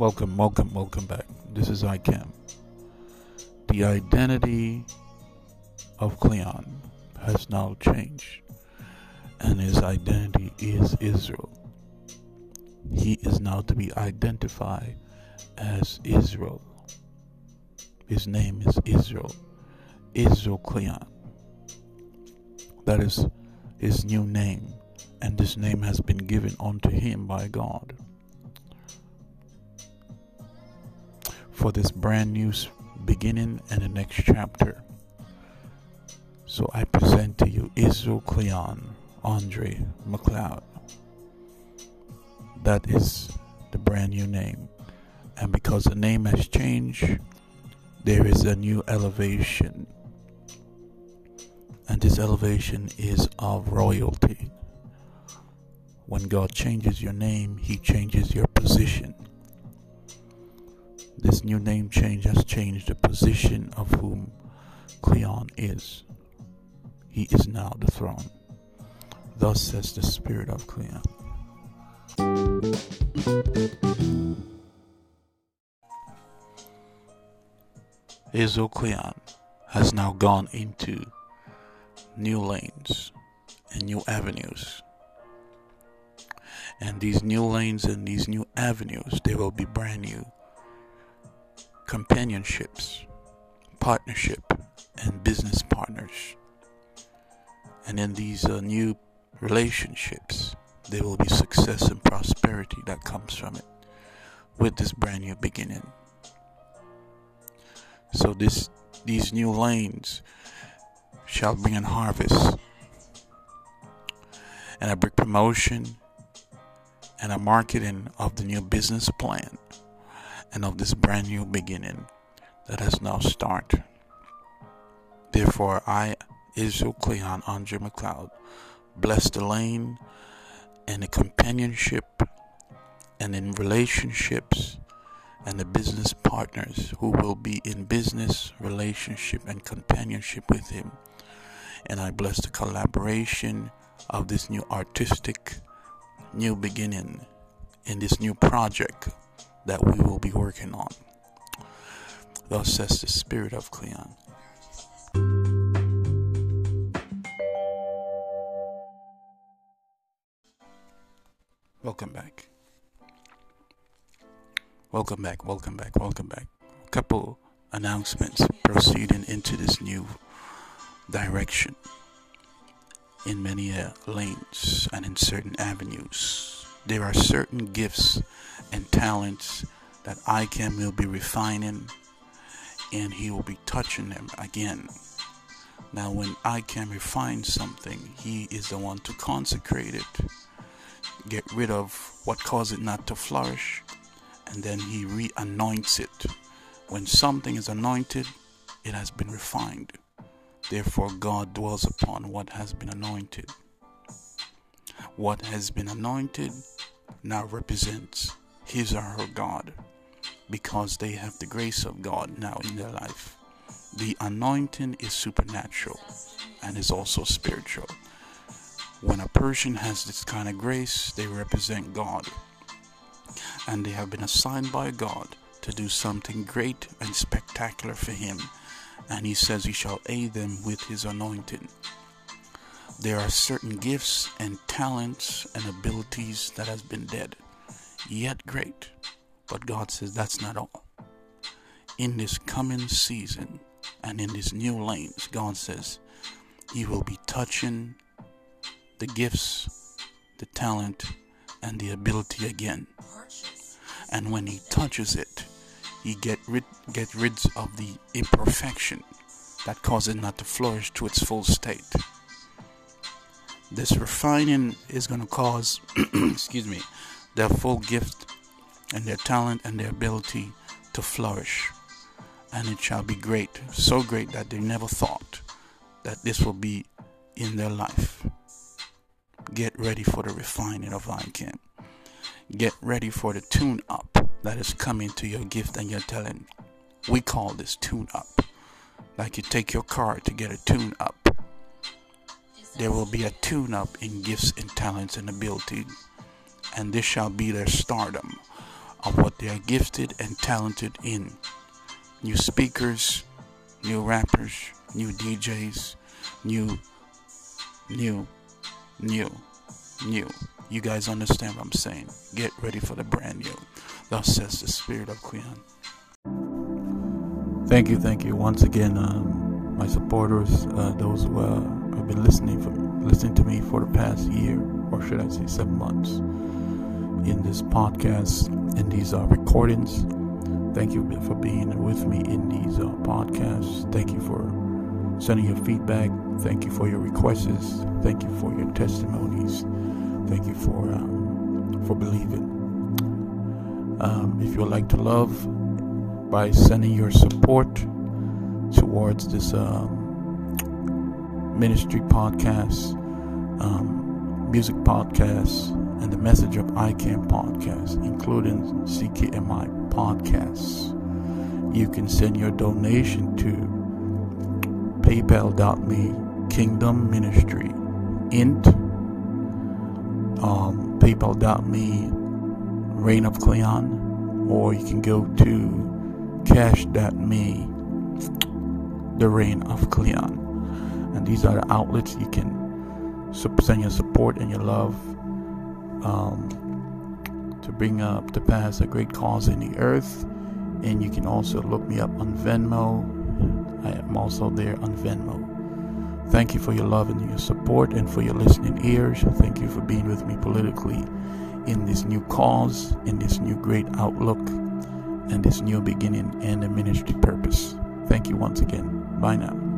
Welcome, welcome, welcome back. This is ICAM. The identity of Cleon has now changed, and his identity is Israel. He is now to be identified as Israel. His name is Israel. Israel Cleon. That is his new name, and this name has been given unto him by God. For this brand new beginning and the next chapter. So I present to you Israel Cleon Andre McLeod. That is the brand new name. And because the name has changed, there is a new elevation. And this elevation is of royalty. When God changes your name, He changes your position. This new name change has changed the position of whom Cleon is. He is now the throne. Thus says the Spirit of Cleon. Israel Cleon has now gone into new lanes and new avenues. And these new lanes and these new avenues, they will be brand new companionships, partnership, and business partners. And in these uh, new relationships, there will be success and prosperity that comes from it with this brand new beginning. So this these new lanes shall bring in harvest and a big promotion and a marketing of the new business plan and of this brand new beginning that has now started. Therefore, I, Israel Cleon Andre McLeod, bless the lane and the companionship and in relationships and the business partners who will be in business, relationship, and companionship with him. And I bless the collaboration of this new artistic new beginning in this new project that we will be working on. Thus says the Spirit of Cleon. Welcome back. Welcome back, welcome back, welcome back. A couple announcements proceeding into this new direction in many uh, lanes and in certain avenues. There are certain gifts and talents that ICAM will be refining and he will be touching them again. Now, when ICAM refines something, he is the one to consecrate it, get rid of what caused it not to flourish, and then he re anoints it. When something is anointed, it has been refined. Therefore, God dwells upon what has been anointed. What has been anointed now represents his or her God because they have the grace of God now in their life. The anointing is supernatural and is also spiritual. When a person has this kind of grace, they represent God and they have been assigned by God to do something great and spectacular for Him. And He says He shall aid them with His anointing. There are certain gifts and talents and abilities that has been dead yet great. But God says that's not all. In this coming season and in these new lanes, God says He will be touching the gifts, the talent, and the ability again. And when He touches it, He get rid get rid of the imperfection that causes it not to flourish to its full state. This refining is going to cause, excuse me, their full gift and their talent and their ability to flourish. And it shall be great, so great that they never thought that this will be in their life. Get ready for the refining of ICAM. Get ready for the tune up that is coming to your gift and your talent. We call this tune up. Like you take your car to get a tune up. There will be a tune up in gifts and talents and ability and this shall be their stardom of what they are gifted and talented in. New speakers, new rappers, new DJs, new, new, new, new. You guys understand what I'm saying? Get ready for the brand new. Thus says the Spirit of Cleon. Thank you, thank you once again, um, my supporters, uh, those who uh, have been listening for, listening to me for the past year, or should I say, seven months, in this podcast, in these uh, recordings. Thank you for being with me in these uh, podcasts. Thank you for sending your feedback. Thank you for your requests. Thank you for your testimonies. Thank you for um, for believing. Um, if you would like to love by sending your support towards this um, ministry podcast, um, music podcasts, and the message of ICAM podcasts, including CKMI podcasts, you can send your donation to paypal.me kingdom ministry int. Um, paypal.me reign of cleon. Or you can go to cash.me the reign of cleon. And these are the outlets you can send your support and your love um, to bring up to pass a great cause in the earth and you can also look me up on venmo i am also there on venmo Thank you for your love and your support and for your listening ears. Thank you for being with me politically in this new cause, in this new great outlook, and this new beginning and the ministry purpose. Thank you once again. Bye now.